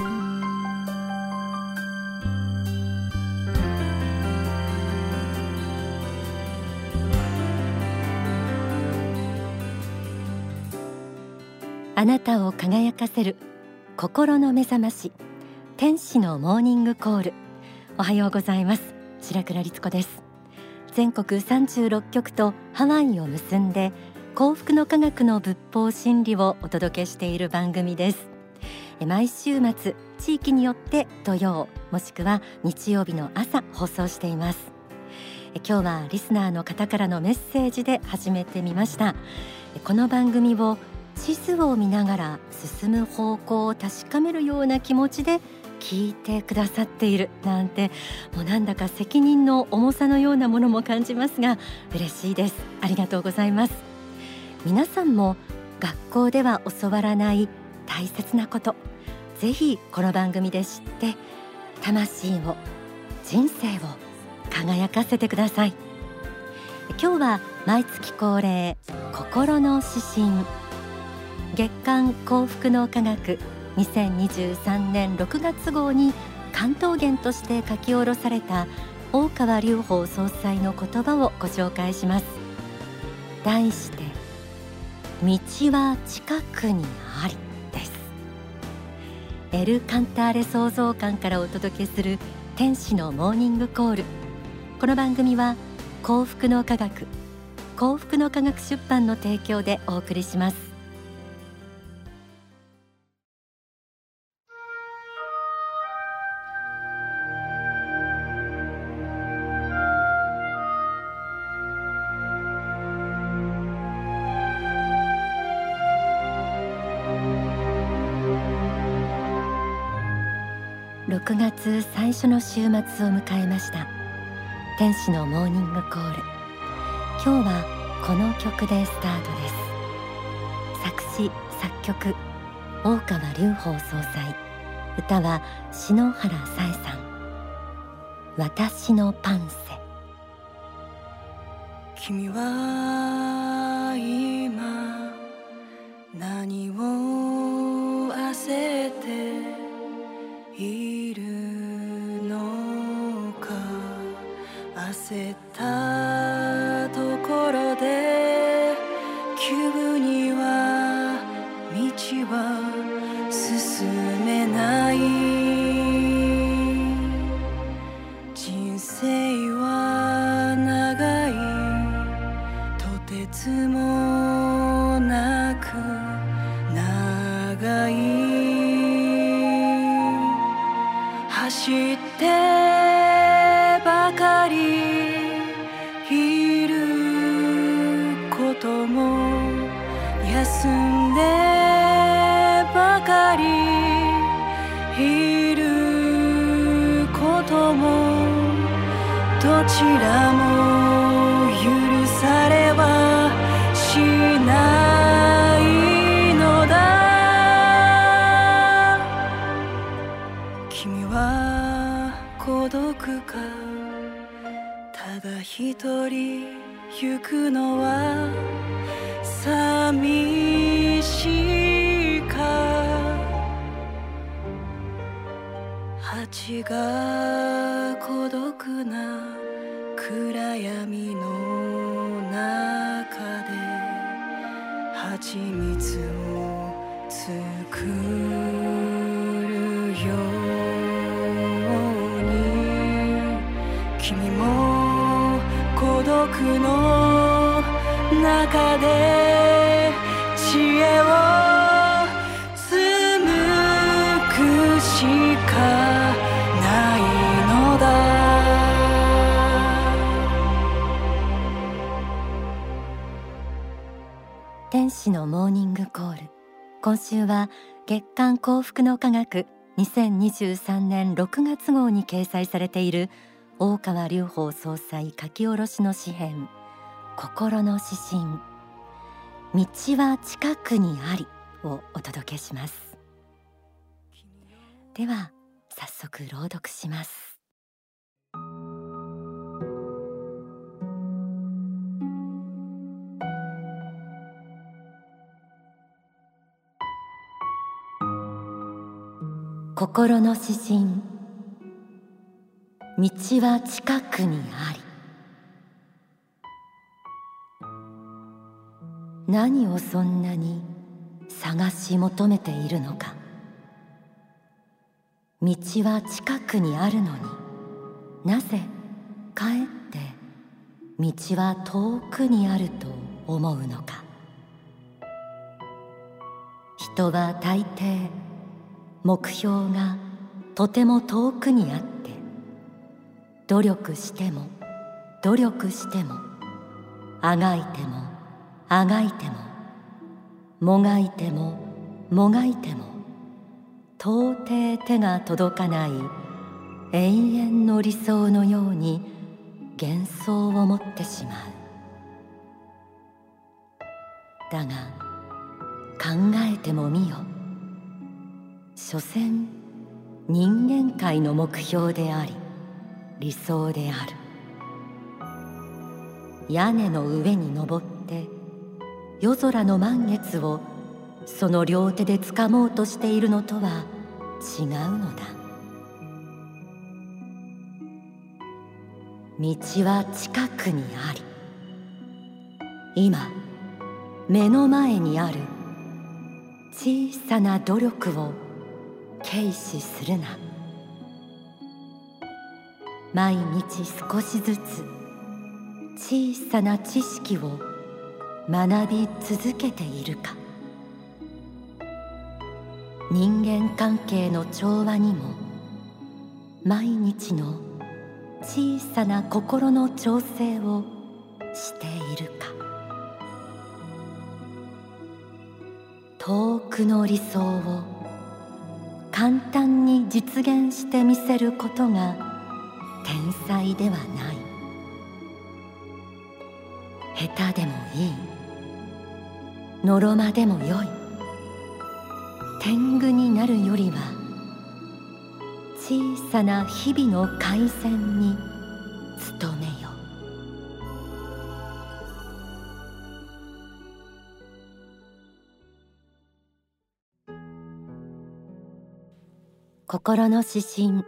あなたを輝かせる心の目覚まし天使のモーニングコール。おはようございます。白倉律子です。全国36局とハワイを結んで幸福の科学の仏法真理をお届けしている番組です。毎週末地域によって土曜もしくは日曜日の朝放送しています。今日はリスナーの方からのメッセージで始めてみました。この番組を地図を見ながら進む方向を確かめるような気持ちで聞いてくださっている。なんてもうなんだか責任の重さのようなものも感じますが嬉しいです。ありがとうございます。皆さんも学校では教わらない大切なことぜひこの番組で知って魂を人生を輝かせてください。今日は毎月恒例心の指針。月刊幸福の科学2023年6月号に関東言として書き下ろされた大川隆法総裁の言葉をご紹介します。題して道は近くにあり。エル・カンターレ創造館からお届けする天使のモーニングコール。この番組は幸福の科学幸福の科学出版の提供でお送りします。月最初の週末を迎えました。天使のモーニングコール。今日はこの曲でスタートです。作詞作曲大川隆法総裁。歌は篠原さえさん。私のパンセ。君は今何を焦っている？せたところで急には道は進めない。くの中で知恵を紡ぐしかないのだ。天使のモーニングコール。今週は月刊幸福の科学2023年6月号に掲載されている大川隆法総裁書き下ろしの詩編。心の指針。道は近くにありをお届けします。では早速朗読します。心の指針。道は近くにあり何をそんなに探し求めているのか。道は近くにあるのに。なぜかえって道は遠くにあると思うのか。人は大抵目標がとても遠くにあって努力しても努力してもあがいてもあがいてももがいてももがいても到底手が届かない永遠の理想のように幻想を持ってしまう。だが考えてもみよ。所詮人間界の目標であり理想である。屋根の上に登って夜空の満月をその両手で掴もうとしているのとは違うのだ。道は近くにあり今目の前にある小さな努力を軽視するな。毎日少しずつ小さな知識を学び続けているか。人間関係の調和にも毎日の小さな心の調整をしているか。遠くの理想を簡単に実現してみせることが天才ではない。下手でもいい。のろまでもよい。天狗になるよりは小さな日々の改善に努めよ心の指針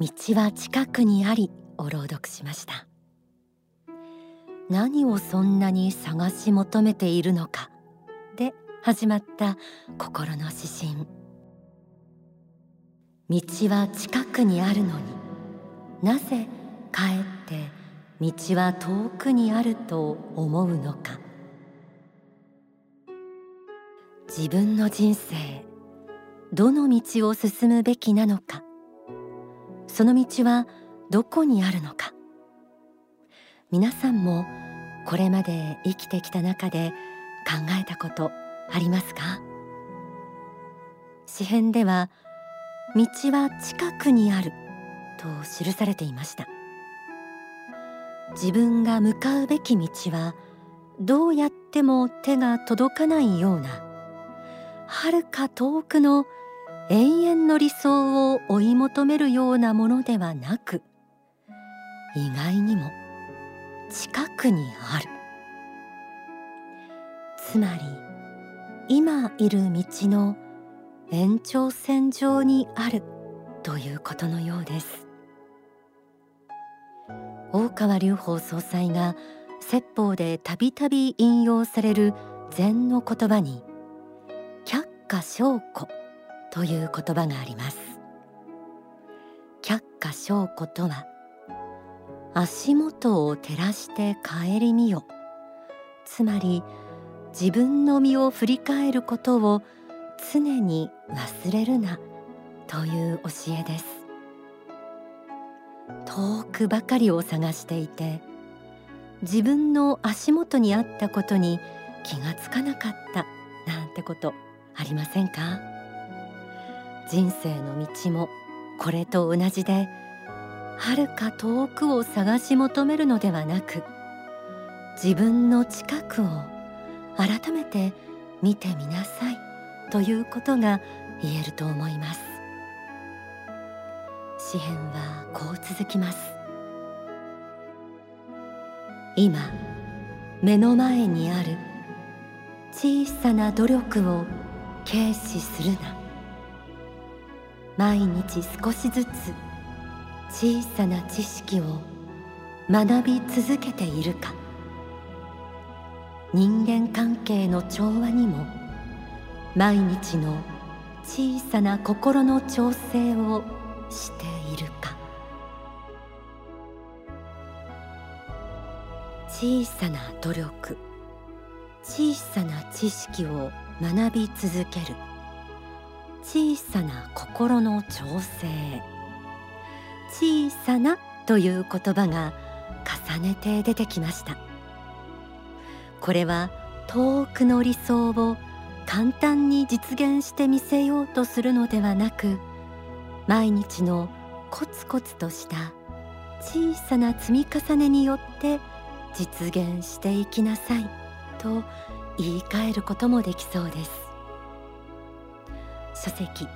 道は近くにありを朗読しました。何をそんなに探し求めているのか。始まった心の指針。道は近くにあるのになぜかえって道は遠くにあると思うのか。自分の人生どの道を進むべきなのか。その道はどこにあるのか。皆さんもこれまで生きてきた中で考えたことありますか？詩編では道は近くにあると記されていました。自分が向かうべき道はどうやっても手が届かないような遥か遠くの永遠の理想を追い求めるようなものではなく意外にも近くにある。つまり今いる道の延長線上にあるということのようです。大川隆法総裁が説法でたびたび引用される禅の言葉に却下証拠という言葉があります。却下証拠とは足元を照らして顧みよ。つまり自分の身を振り返ることを常に忘れるなという教えです。遠くばかりを探していて自分の足元にあったことに気がつかなかったなんてことありませんか？人生の道もこれと同じで遥か遠くを探し求めるのではなく自分の近くを改めて見てみなさいということが言えると思います。詩編はこう続きます。今目の前にある小さな努力を軽視するな。毎日少しずつ小さな知識を学び続けているか。人間関係の調和にも毎日の小さな心の調整をしているか。小さな努力小さな知識を学び続ける。小さな心の調整小さなという言葉が重ねて出てきました。これは遠くの理想を簡単に実現してみせようとするのではなく毎日のコツコツとした小さな積み重ねによって実現していきなさいと言い換えることもできそうです。書籍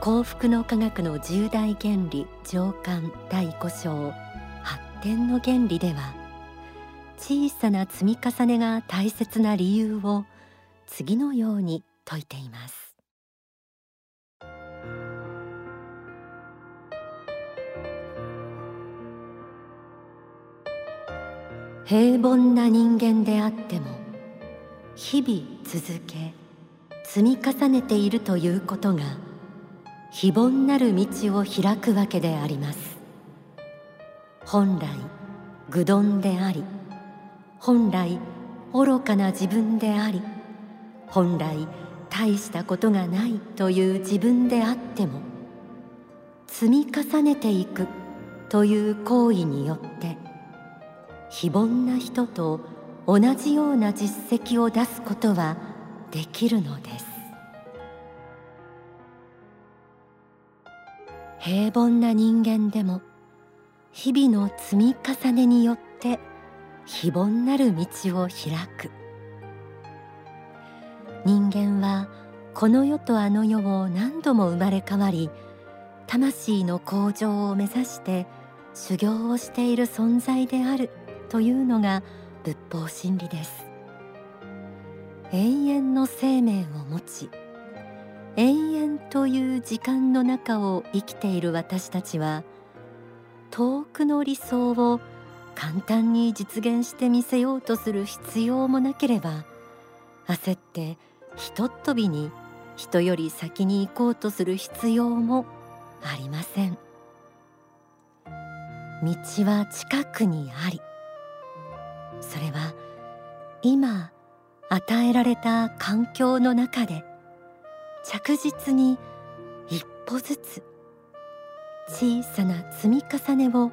幸福の科学の重大原理上巻第5章発展の原理では小さな積み重ねが大切な理由を次のように説いています。平凡な人間であっても日々続け積み重ねているということが非凡なる道を開くわけであります。本来愚鈍であり本来愚かな自分であり本来大したことがないという自分であっても積み重ねていくという行為によって非凡な人と同じような実績を出すことはできるのです。平凡な人間でも日々の積み重ねによって非凡なる道を開く。人間はこの世とあの世を何度も生まれ変わり魂の向上を目指して修行をしている存在であるというのが仏法真理です。永遠の生命を持ち永遠という時間の中を生きている私たちは遠くの理想を簡単に実現してみせようとする必要もなければ焦ってひとっ飛びに人より先に行こうとする必要もありません。道は近くにありそれは今与えられた環境の中で着実に一歩ずつ小さな積み重ねを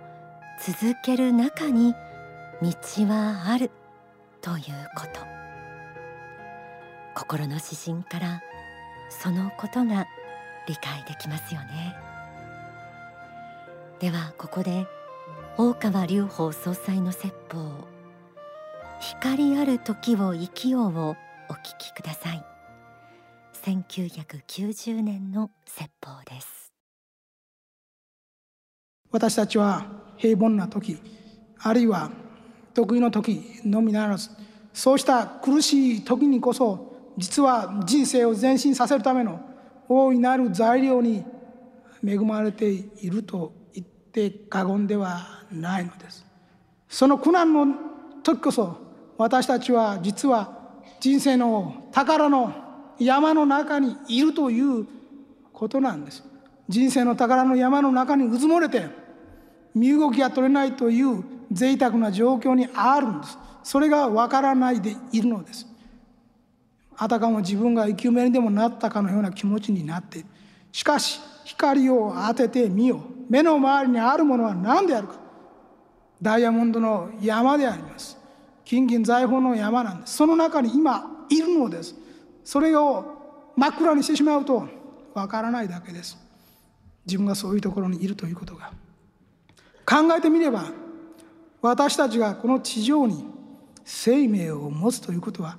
続ける中に道はあるということ。心の指針からそのことが理解できますよね。ではここで大川隆法総裁の説法。光ある時を生きようをお聞きください。1990年の説法です。私たちは平凡な時あるいは得意の時のみならずそうした苦しい時にこそ実は人生を前進させるための大いなる材料に恵まれていると言って過言ではないのです。その苦難の時こそ私たちは実は人生の宝の山の中にいるということなんです。人生の宝の山の中にうずもれて身動きが取れないという贅沢な状況にあるんです。それがわからないでいるのです。あたかも自分が生き埋めにでもなったかのような気持ちになってしかし光を当ててみよ目の周りにあるものは何であるか。ダイヤモンドの山であります。金銀財宝の山なんです。その中に今いるのです。それを真っ暗にしてしまうとわからないだけです。自分がそういうところにいるということが考えてみれば私たちがこの地上に生命を持つということは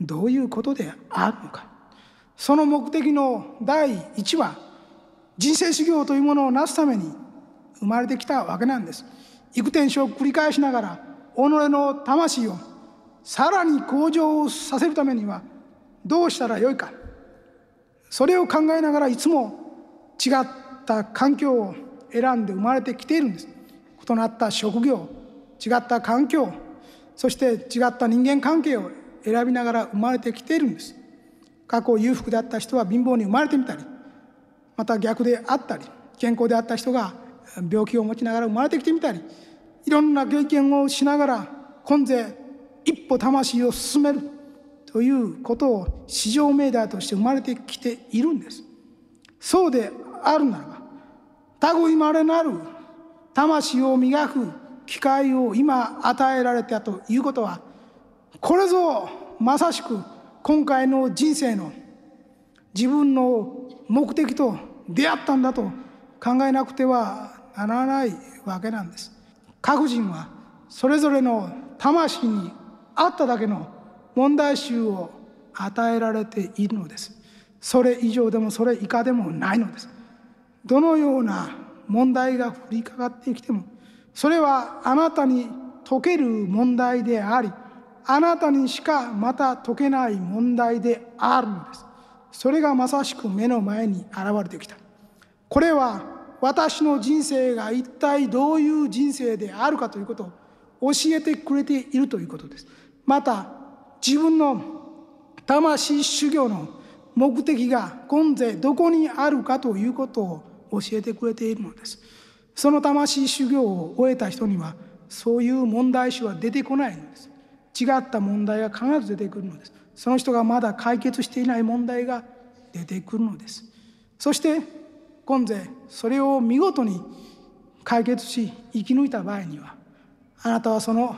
どういうことであるのか。その目的の第一は人生修行というものをなすために生まれてきたわけなんです。幾転生を繰り返しながら己の魂をさらに向上させるためにはどうしたらよいか。それを考えながらいつも違った環境を選んで生まれてきているんです。異なった職業違った環境そして違った人間関係を選びながら生まれてきているんです。過去裕福であった人は貧乏に生まれてみたりまた逆であったり健康であった人が病気を持ちながら生まれてきてみたりいろんな経験をしながら今世一歩魂を進めるということを至上命題として生まれてきているんです。そうであるならば類まれなる魂を磨く機会を今与えられたということはこれぞまさしく今回の人生の自分の目的と出会ったんだと考えなくてはならないわけなんです。各人はそれぞれの魂に合っただけの問題集を与えられているのです。それ以上でもそれ以下でもないのです。どのような問題が降りかかってきてもそれはあなたに解ける問題でありあなたにしかまた解けない問題であるのです。それがまさしく目の前に現れてきた。これは私の人生が一体どういう人生であるかということを教えてくれているということです。また自分の魂修行の目的が今世どこにあるかということを教えてくれているのです。その魂修行を終えた人にはそういう問題集は出てこないのです。違った問題が必ず出てくるのです。その人がまだ解決していない問題が出てくるのです。そして今世それを見事に解決し生き抜いた場合にはあなたはその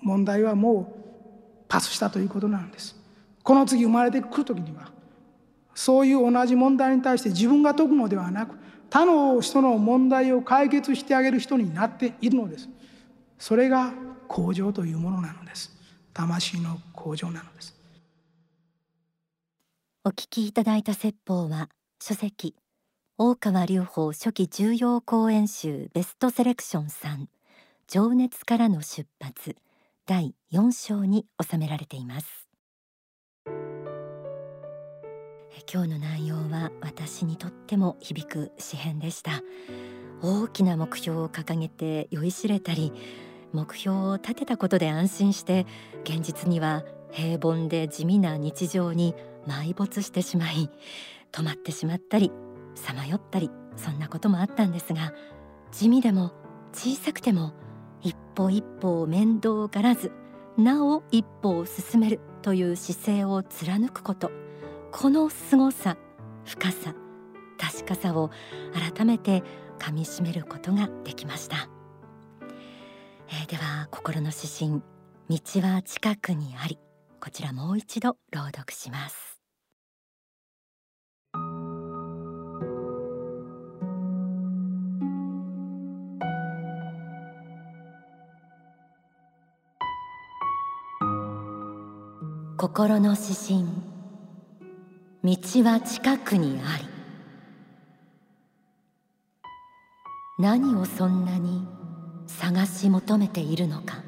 問題はもうパスしたということなんです。この次生まれてくる時にはそういう同じ問題に対して自分が解くのではなく他の人の問題を解決してあげる人になっているのです。それが向上というものなのです。魂の向上なのです。お聞きいただいた説法は書籍大川隆法初期重要講演集ベストセレクション3情熱からの出発第4章に収められています。今日の内容は私にとっても響く詩編でした。大きな目標を掲げて酔いしれたり目標を立てたことで安心して現実には平凡で地味な日常に埋没してしまい止まってしまったりさまよったりそんなこともあったんですが地味でも小さくても一歩一歩面倒がらずなお一歩を進めるという姿勢を貫くこと。この凄さ深さ確かさを改めてかみしめることができました、えー、では心の指針道は近くにありこちらもう一度朗読します。心の指針。道は近くにあり何をそんなに探し求めているのか。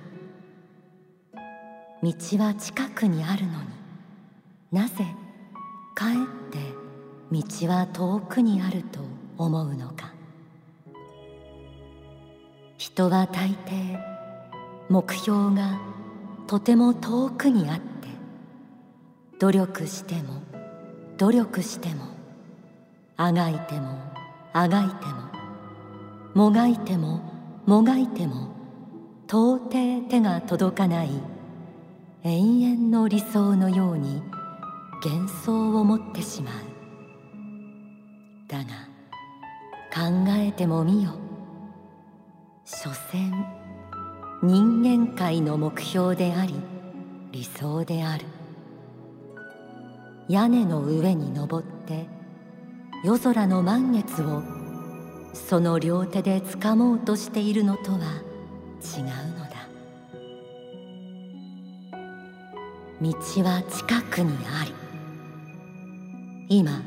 道は近くにあるのになぜかえって道は遠くにあると思うのか。人は大抵目標がとても遠くにあって努力しても努力してもあがいてもあがいてももがいてももがいても到底手が届かない永遠の理想のように幻想を持ってしまう。だが考えてもみよ。所詮人間界の目標であり理想である。屋根の上に登って夜空の満月をその両手で掴もうとしているのとは違うのだ。道は近くにあり今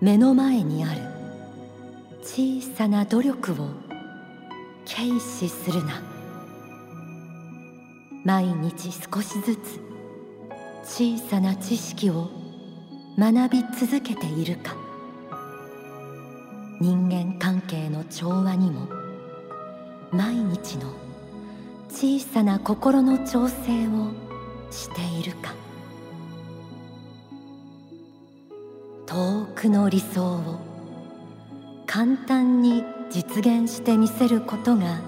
目の前にある小さな努力を軽視するな。毎日少しずつ小さな知識を学び続けているか。人間関係の調和にも毎日の小さな心の調整をしているか。遠くの理想を簡単に実現してみせることが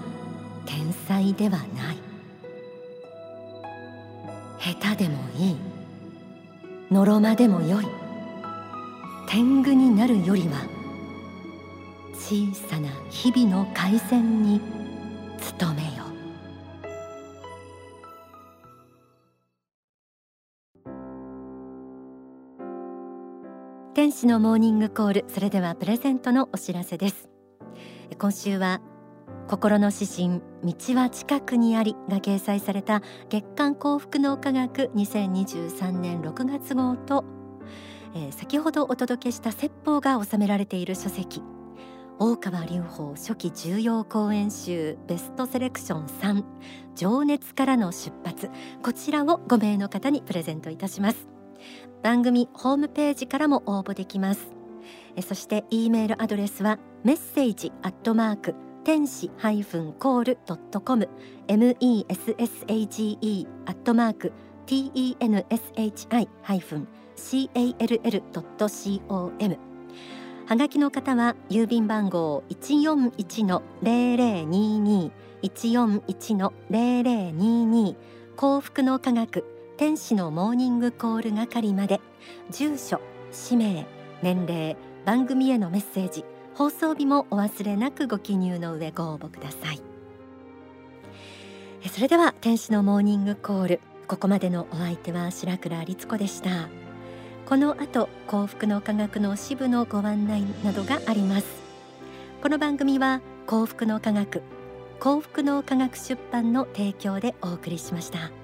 天才ではない。下手でもいい。のろまでもよい。天狗になるよりは小さな日々の改善に努めよ。天使のモーニングコールそれではプレゼントのお知らせです。今週は心の指針道は近くにありが掲載された月刊幸福の科学2023年6月号と、えー、先ほどお届けした説法が収められている書籍。大川隆法初期重要講演集ベストセレクション3情熱からの出発。こちらを5名の方にプレゼントいたします。番組ホームページからも応募できます。そして E メールアドレスはメッセージアットマーク天使ハイフンコールドットコム。M E S S A G E アットマーク T E N S H I ハイフン call.com はがきの方は郵便番号一四一の零零二二。一四一の零零二二。幸福の科学天使のモーニングコール係まで。住所氏名年齢。番組へのメッセージ。放送日もお忘れなくご記入の上ご応募ください。それでは天使のモーニングコール。ここまでのお相手は白倉律子でした。この後幸福の科学の支部のご案内などがありますこの番組は幸福の科学幸福の科学出版の提供でお送りしました。